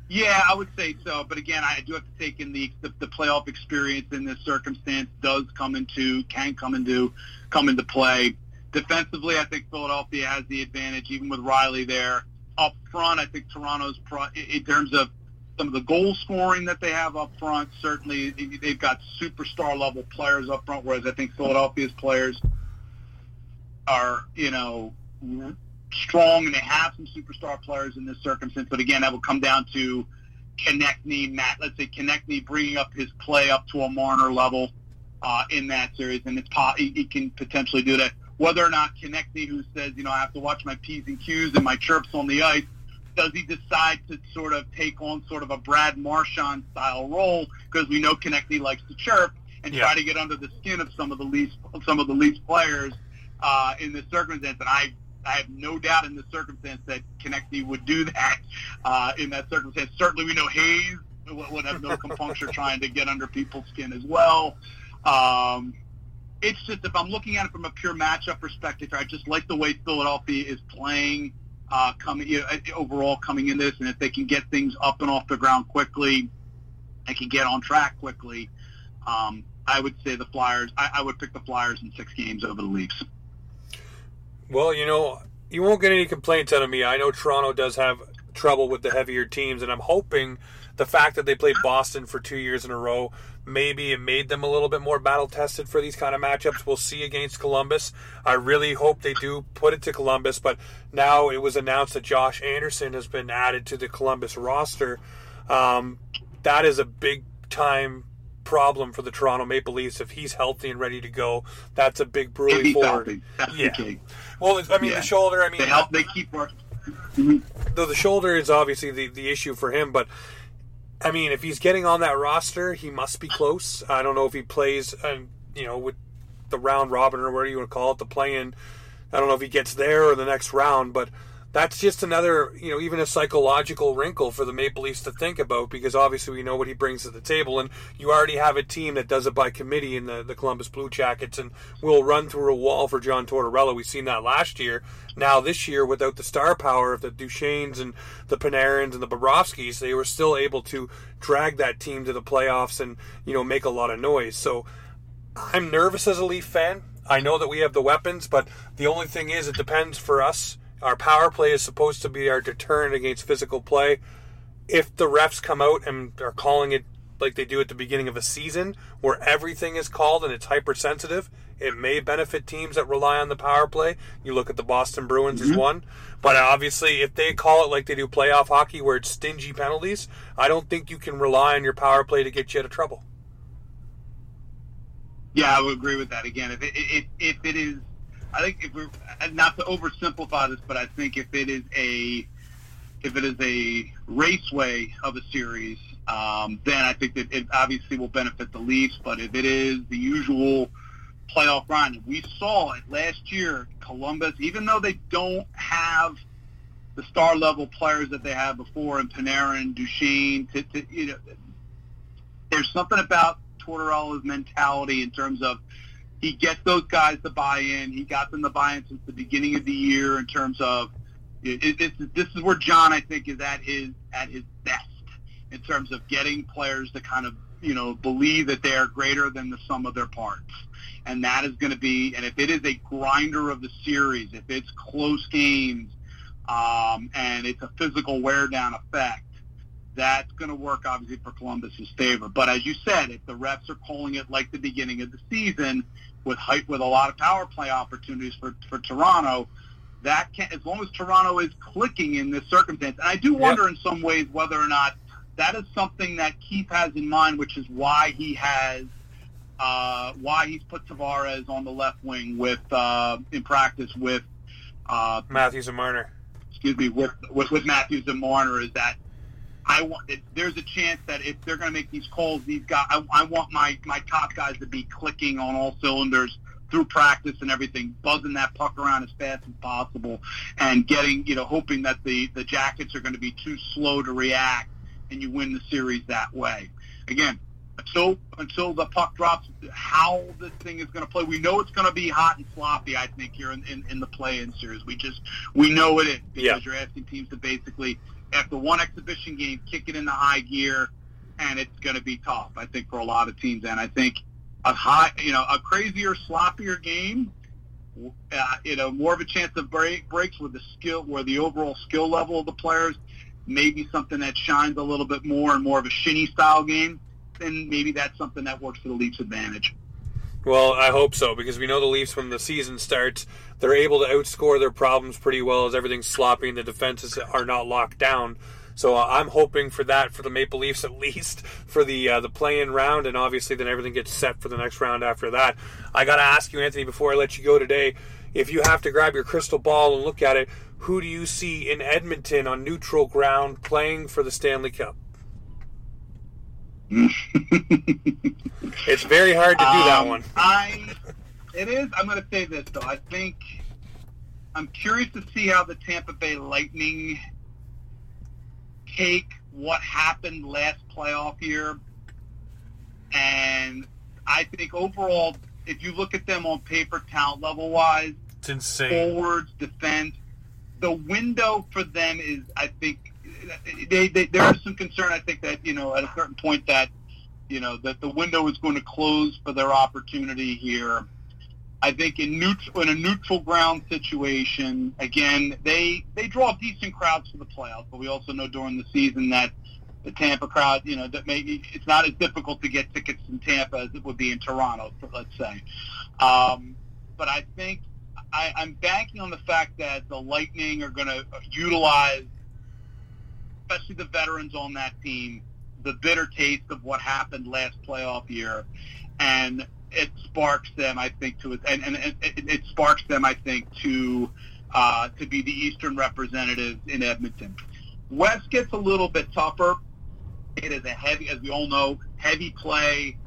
yeah, I would say so. But again, I do have to take in the, the the playoff experience in this circumstance does come into can come into come into play. Defensively, I think Philadelphia has the advantage, even with Rielly there. Up front, I think Toronto's pro, in terms of some of the goal scoring that they have up front. Certainly, they've got superstar level players up front, whereas I think Philadelphia's players are, you know, strong, and they have some superstar players in this circumstance. But again, that will come down to Konecny, Matt. Let's say Konecny bringing up his play up to a Marner level uh, in that series, and it's po- he can potentially do that. Whether or not Konecny, who says, you know, I have to watch my p's and q's and my chirps on the ice, does he decide to sort of take on sort of a Brad Marchand style role? Because we know Konecny likes to chirp and yeah. try to get under the skin of some of the least some of the least players uh, in this circumstance. And I I have no doubt in the circumstance that Konecny would do that uh, in that circumstance. Certainly, we know Hayes would have no compunction trying to get under people's skin as well. Um, it's just if I'm looking at it from a pure matchup perspective, I just like the way Philadelphia is playing uh, coming you know, overall coming in this, and if they can get things up and off the ground quickly, they can get on track quickly. Um, I would say the Flyers. I, I would pick the Flyers in six games over the Leafs. Well, you know, you won't get any complaints out of me. I know Toronto does have trouble with the heavier teams, and I'm hoping the fact that they played Boston for two years in a row, maybe it made them a little bit more battle tested for these kind of matchups. We'll see against Columbus. I really hope they do put it to Columbus, but now it was announced that Josh Anderson has been added to the Columbus roster. Um, that is a big time problem for the Toronto Maple Leafs if he's healthy and ready to go. That's a big brewery forward. yeah. Well, I mean yeah. the shoulder. I mean they help. They keep working. Though the shoulder is obviously the, the issue for him, but I mean if he's getting on that roster, he must be close. I don't know if he plays, uh, you know, with the round robin or whatever you want to call it, the play-in. I don't know if he gets there or the next round, but that's just another, you know, even a psychological wrinkle for the Maple Leafs to think about because obviously we know what he brings to the table. And you already have a team that does it by committee in the, the Columbus Blue Jackets and will run through a wall for John Tortorella. We've seen that last year. Now, this year, without the star power of the Duchenes and the Panarins and the Bobrovskis, they were still able to drag that team to the playoffs and, you know, make a lot of noise. So I'm nervous as a Leaf fan. I know that we have the weapons, but the only thing is, it depends for us our power play is supposed to be our deterrent against physical play. if the refs come out and are calling it like they do at the beginning of a season, where everything is called and it's hypersensitive, it may benefit teams that rely on the power play. You look at the Boston Bruins mm-hmm. as one, but obviously, if they call it like they do playoff hockey, where it's stingy penalties, I don't think you can rely on your power play to get you out of trouble. Yeah, I would agree with that. Again, if it, if, if it is, I think if we're not to oversimplify this, but I think if it is a if it is a raceway of a series, um, then I think that it obviously will benefit the Leafs. But if it is the usual playoff run, we saw it last year. Columbus, even though they don't have the star level players that they had before, and Panarin, Duchene, to, to, you know, there's something about Tortorella's mentality in terms of he gets those guys to buy in. He got them to buy in since the beginning of the year in terms of it, it, this is where John I think is at his at his best in terms of getting players to kind of you know believe that they are greater than the sum of their parts, and that is going to be and if it is a grinder of the series, if it's close games, um, and it's a physical wear down effect, that's going to work obviously for Columbus's favor. But as you said, if the refs are calling it like the beginning of the season with height with a lot of power play opportunities for for Toronto, that can as long as Toronto is clicking in this circumstance. And I do wonder yep. in some ways whether or not that is something that Keefe has in mind, which is why he has uh, why he's put Tavares on the left wing with uh, in practice with uh, Matthews and Marner. Excuse me, with, with with Matthews and Marner is that I want. There's a chance that if they're going to make these calls, these guys, I, I want my my top guys to be clicking on all cylinders through practice and everything, buzzing that puck around as fast as possible, and getting you know hoping that the the Jackets are going to be too slow to react, and you win the series that way. Again, until until the puck drops, how this thing is going to play. We know it's going to be hot and sloppy. I think here in, in, in the play-in series, we just we know it is because yeah. you're asking teams to basically after one exhibition game, kick it into high gear, and it's going to be tough. I think for a lot of teams, and I think a high, you know, a crazier, sloppier game, uh, you know, more of a chance of break, breaks with the skill, where the overall skill level of the players, maybe something that shines a little bit more and more of a shinny style game, then maybe that's something that works to the Leafs' advantage. Well, I hope so because we know the Leafs when the season starts, they're able to outscore their problems pretty well as everything's sloppy and the defenses are not locked down. So uh, I'm hoping for that for the Maple Leafs at least for the uh, the play-in round, and obviously then everything gets set for the next round after that. I got to ask you, Anthony, before I let you go today, if you have to grab your crystal ball and look at it, who do you see in Edmonton on neutral ground playing for the Stanley Cup? it's very hard to do um, that one. I it is. I'm going to say this though. I think I'm curious to see how the Tampa Bay Lightning take what happened last playoff year, and I think overall, if you look at them on paper, talent level wise, it's insane. Forwards, defense, the window for them is, I think, they, they, there is some concern. I think that you know at a certain point that you know that the window is going to close for their opportunity here. I think in neutral in a neutral ground situation, again they they draw decent crowds for the playoffs, but we also know during the season that the Tampa crowd, you know, that maybe it's not as difficult to get tickets in Tampa as it would be in Toronto, let's say. Um, but I think I, I'm banking on the fact that the Lightning are going to utilize especially the veterans on that team, the bitter taste of what happened last playoff year, and it sparks them, I think, to and, and it, it sparks them, I think, to uh, to be the Eastern representatives in Edmonton. West gets a little bit tougher. It is a heavy, as we all know, heavy play.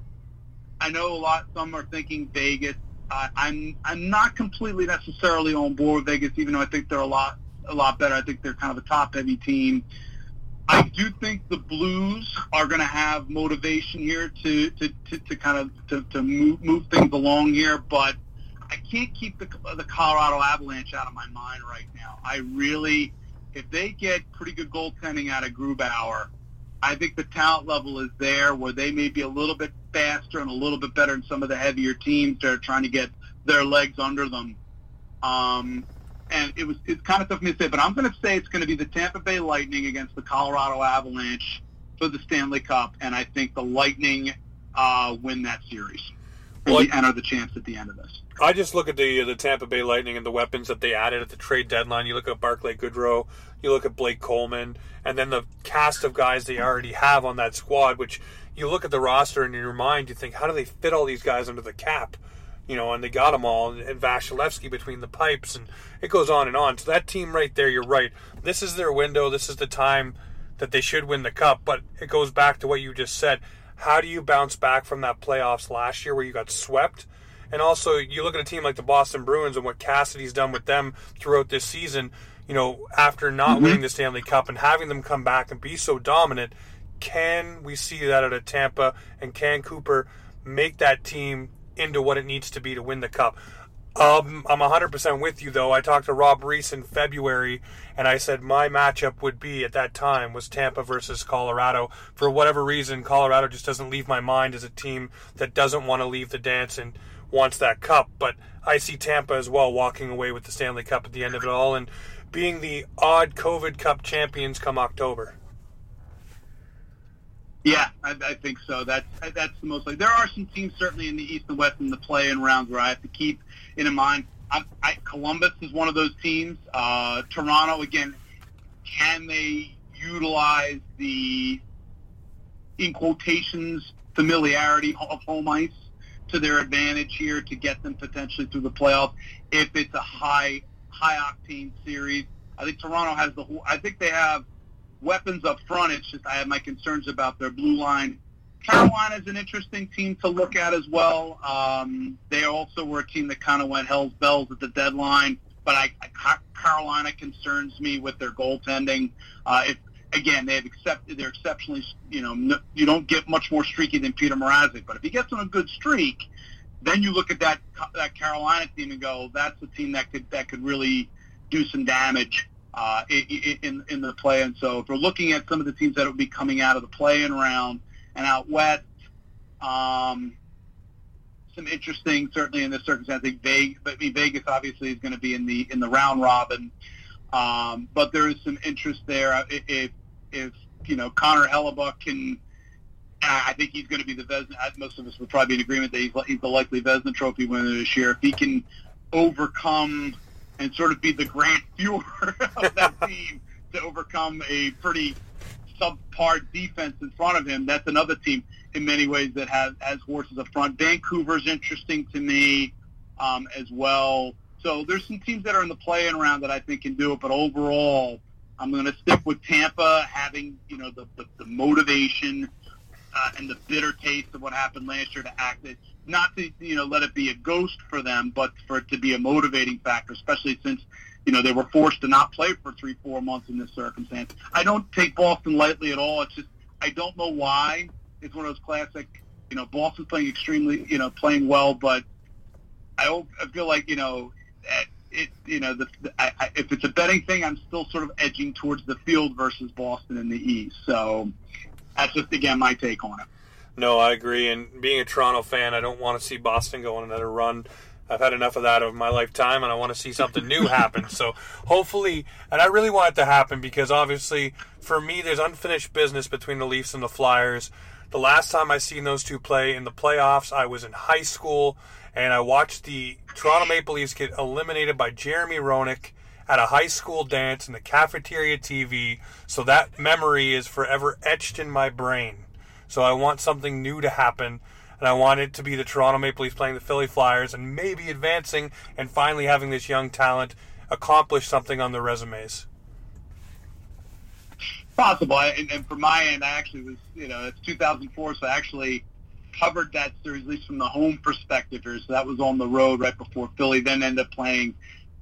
I know a lot. Some are thinking Vegas. Uh, I'm I'm not completely necessarily on board with Vegas, even though I think they're a lot a lot better. I think they're kind of a top heavy team. I do think the Blues are going to have motivation here to, to, to, to kind of to, to move, move things along here, but I can't keep the, the Colorado Avalanche out of my mind right now. I really, if they get pretty good goaltending out of Grubauer, I think the talent level is there where they may be a little bit faster and a little bit better than some of the heavier teams that are trying to get their legs under them. Um, and it was it's kind of tough for me to say, but I'm going to say it's going to be the Tampa Bay Lightning against the Colorado Avalanche for the Stanley Cup, and I think the Lightning uh, win that series well, and enter the champs at the end of this. I just look at the the Tampa Bay Lightning and the weapons that they added at the trade deadline. You look at Barclay Goodrow, you look at Blake Coleman, and then the cast of guys they already have on that squad. Which you look at the roster and in your mind, you think, how do they fit all these guys under the cap? You know, and they got them all, and Vasilevskiy between the pipes, and it goes on and on. So that team right there, you're right. This is their window. This is the time that they should win the cup. But it goes back to what you just said. How do you bounce back from that playoffs last year where you got swept? And also, you look at a team like the Boston Bruins and what Cassidy's done with them throughout this season. You know, after not mm-hmm. winning the Stanley Cup and having them come back and be so dominant, can we see that out of Tampa? And can Cooper make that team into what it needs to be to win the cup? Um, I'm 100% with you, though. I talked to Rob Reese in February, and I said my matchup would be at that time was Tampa versus Colorado. For whatever reason, Colorado just doesn't leave my mind as a team that doesn't want to leave the dance and wants that cup. But I see Tampa as well walking away with the Stanley Cup at the end of it all and being the odd COVID Cup champions come October. Yeah, I, I think so. That's that's the most like. There are some teams certainly in the East and West in the play-in rounds where I have to keep in mind. I, I, Columbus is one of those teams. Uh, Toronto again. Can they utilize the in quotations familiarity of home ice to their advantage here to get them potentially through the playoffs? If it's a high high octane series, I think Toronto has the. I think they have weapons up front. It's just I have my concerns about their blue line. Carolina is an interesting team to look at as well. Um, they also were a team that kind of went hell's bells at the deadline, but I, I Carolina concerns me with their goaltending. Uh, if again, they have accepted they're exceptionally, you know, no, you don't get much more streaky than Peter Mrazek, but if he gets on a good streak, then you look at that that Carolina team and go, that's a team that could that could really do some damage uh, in in the play. And so if we're looking at some of the teams that will be coming out of the play-in round and out west, um, some interesting certainly in this circumstance. I think Vegas, I mean Vegas obviously is going to be in the in the round robin, um, but there is some interest there. If if you know Connor Hellebuyck can. I think he's going to be the Vezina. Most of us would probably be in agreement that he's, he's the likely Vezina Trophy winner this year. If he can overcome and sort of be the Grant Fuhr of that team to overcome a pretty subpar defense in front of him. That's another team in many ways that has has horses up front. Vancouver's interesting to me um, as well. So there's some teams that are in the play-in round that I think can do it, but overall, I'm going to stick with Tampa having you know the the, the motivation uh, and the bitter taste of what happened last year to act it not to you know let it be a ghost for them, but for it to be a motivating factor, especially since you know they were forced to not play for three four months in this circumstance. I don't take Boston lightly at all. It's just I don't know why. It's one of those classic. You know, Boston's playing extremely, you know, playing well, but I, I feel like you know, it, you know, the, I, I, if it's a betting thing, I'm still sort of edging towards the field versus Boston in the East. So that's just again my take on it. No, I agree. And being a Toronto fan, I don't want to see Boston go on another run. I've had enough of that of my lifetime, and I want to see something new happen. So hopefully, and I really want it to happen because obviously, for me, there's unfinished business between the Leafs and the Flyers. The last time I seen those two play in the playoffs, I was in high school, and I watched the Toronto Maple Leafs get eliminated by Jeremy Roenick at a high school dance in the cafeteria TV. So that memory is forever etched in my brain. So I want something new to happen. And I want it to be the Toronto Maple Leafs playing the Philly Flyers and maybe advancing and finally having this young talent accomplish something on their resumes. Possible. And, and from my end, I actually was, you know, it's 2004, so I actually covered that series, at least from the home perspective here. So that was on the road right before Philly, then ended up playing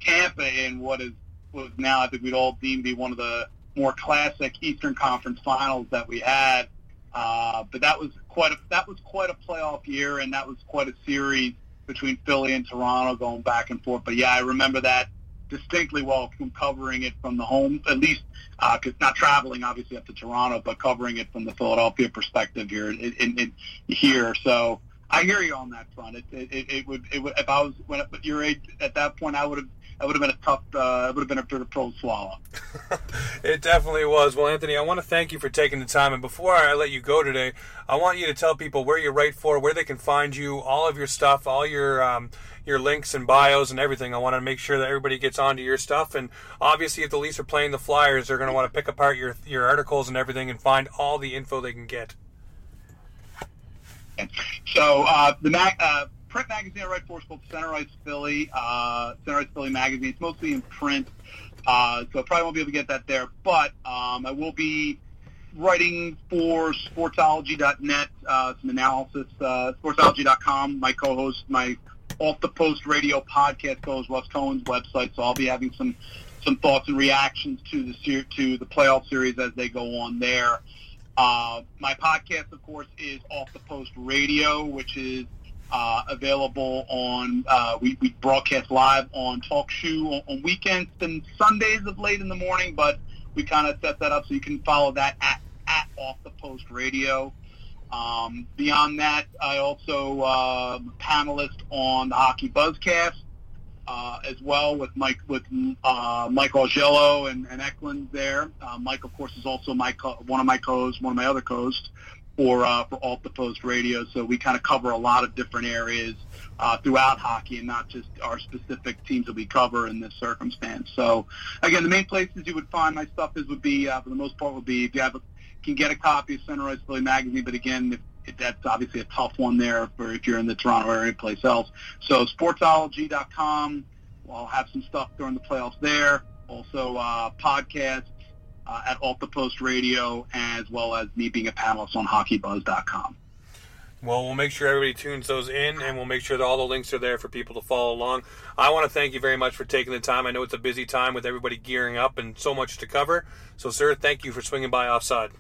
Tampa in what is was now I think we'd all deem be one of the more classic Eastern Conference finals that we had. Uh, but that was quite a that was quite a playoff year, and that was quite a series between Philly and Toronto going back and forth. But yeah, I remember that distinctly well from covering it from the home, at least because uh, not traveling obviously up to Toronto, but covering it from the Philadelphia perspective here in, in, in here. So I hear you on that front. It, it, it would, it would, if I was when at your age at that point, I would have that would have been a tough. Uh, it would have been a bit of pro swallow. it definitely was. Well, Anthony, I want to thank you for taking the time. And before I let you go today, I want you to tell people where you write for, where they can find you, all of your stuff, all your um, your links and bios and everything. I want to make sure that everybody gets onto your stuff. And obviously, if the Leafs are playing the Flyers, they're going to want to pick apart your your articles and everything and find all the info they can get. So uh, the Mac. Uh, print magazine I write for is called Center Ice Philly, uh, Center Ice Philly magazine. It's mostly in print, uh, so I probably won't be able to get that there. But um, I will be writing for Sportsology.net, uh, some analysis. Uh, Sportsology.com, my co-host, my off the post radio podcast goes Russ Cohen's website, so I'll be having some some thoughts and reactions to the to the playoff series as they go on there. Uh, my podcast, of course, is Off the Post Radio, which is uh, available on, uh, we, we broadcast live on TalkShoe on, on weekends and Sundays of late in the morning, but we kind of set that up so you can follow that at, at Off the Post Radio. Um, beyond that, I also uh, panelist on the Hockey Buzzcast uh, as well with Mike with uh, Mike Augello and, and Eklund there. Uh, Mike, of course, is also my co- one of my co-hosts, one of my other co-hosts for uh, for the Post Radio. So we kind of cover a lot of different areas uh, throughout hockey, and not just our specific teams that we cover in this circumstance. So again, the main places you would find my stuff is would be uh, for the most part would be if you have a, can get a copy of Ice Philly magazine, but again. If, if that's obviously a tough one there for if you're in the Toronto area or anyplace else. So sportsology.com, I'll have some stuff during the playoffs there. Also, uh, podcasts, uh, at Off the Post Radio, as well as me being a panelist on HockeyBuzz.com. Well, we'll make sure everybody tunes those in, and we'll make sure that all the links are there for people to follow along. I want to thank you very much for taking the time. I know it's a busy time with everybody gearing up and so much to cover. So, sir, thank you for swinging by offside.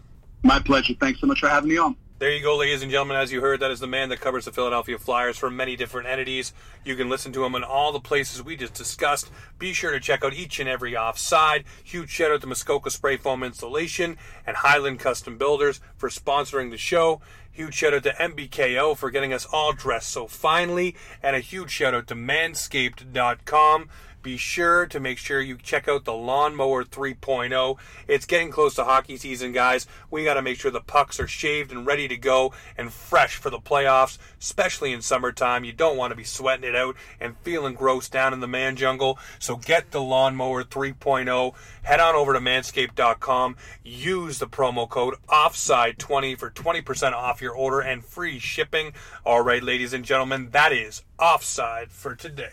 My pleasure. Thanks so much for having me on. There you go, ladies and gentlemen. As you heard, that is the man that covers the Philadelphia Flyers for many different entities. You can listen to him in all the places we just discussed. Be sure to check out each and every offside. Huge shout out to Muskoka Spray Foam Installation and Highland Custom Builders for sponsoring the show. Huge shout out to MBKO for getting us all dressed so finely. And a huge shout out to Manscaped.com be sure to make sure you check out the Lawnmower 3.0. It's getting close to hockey season, guys. We got to make sure the pucks are shaved and ready to go and fresh for the playoffs, especially in summertime. You don't want to be sweating it out and feeling gross down in the man jungle. So get the Lawnmower 3.0. Head on over to manscaped.com. Use the promo code OFFSIDE20 for 20% off your order and free shipping. All right, ladies and gentlemen, that is Offside for today.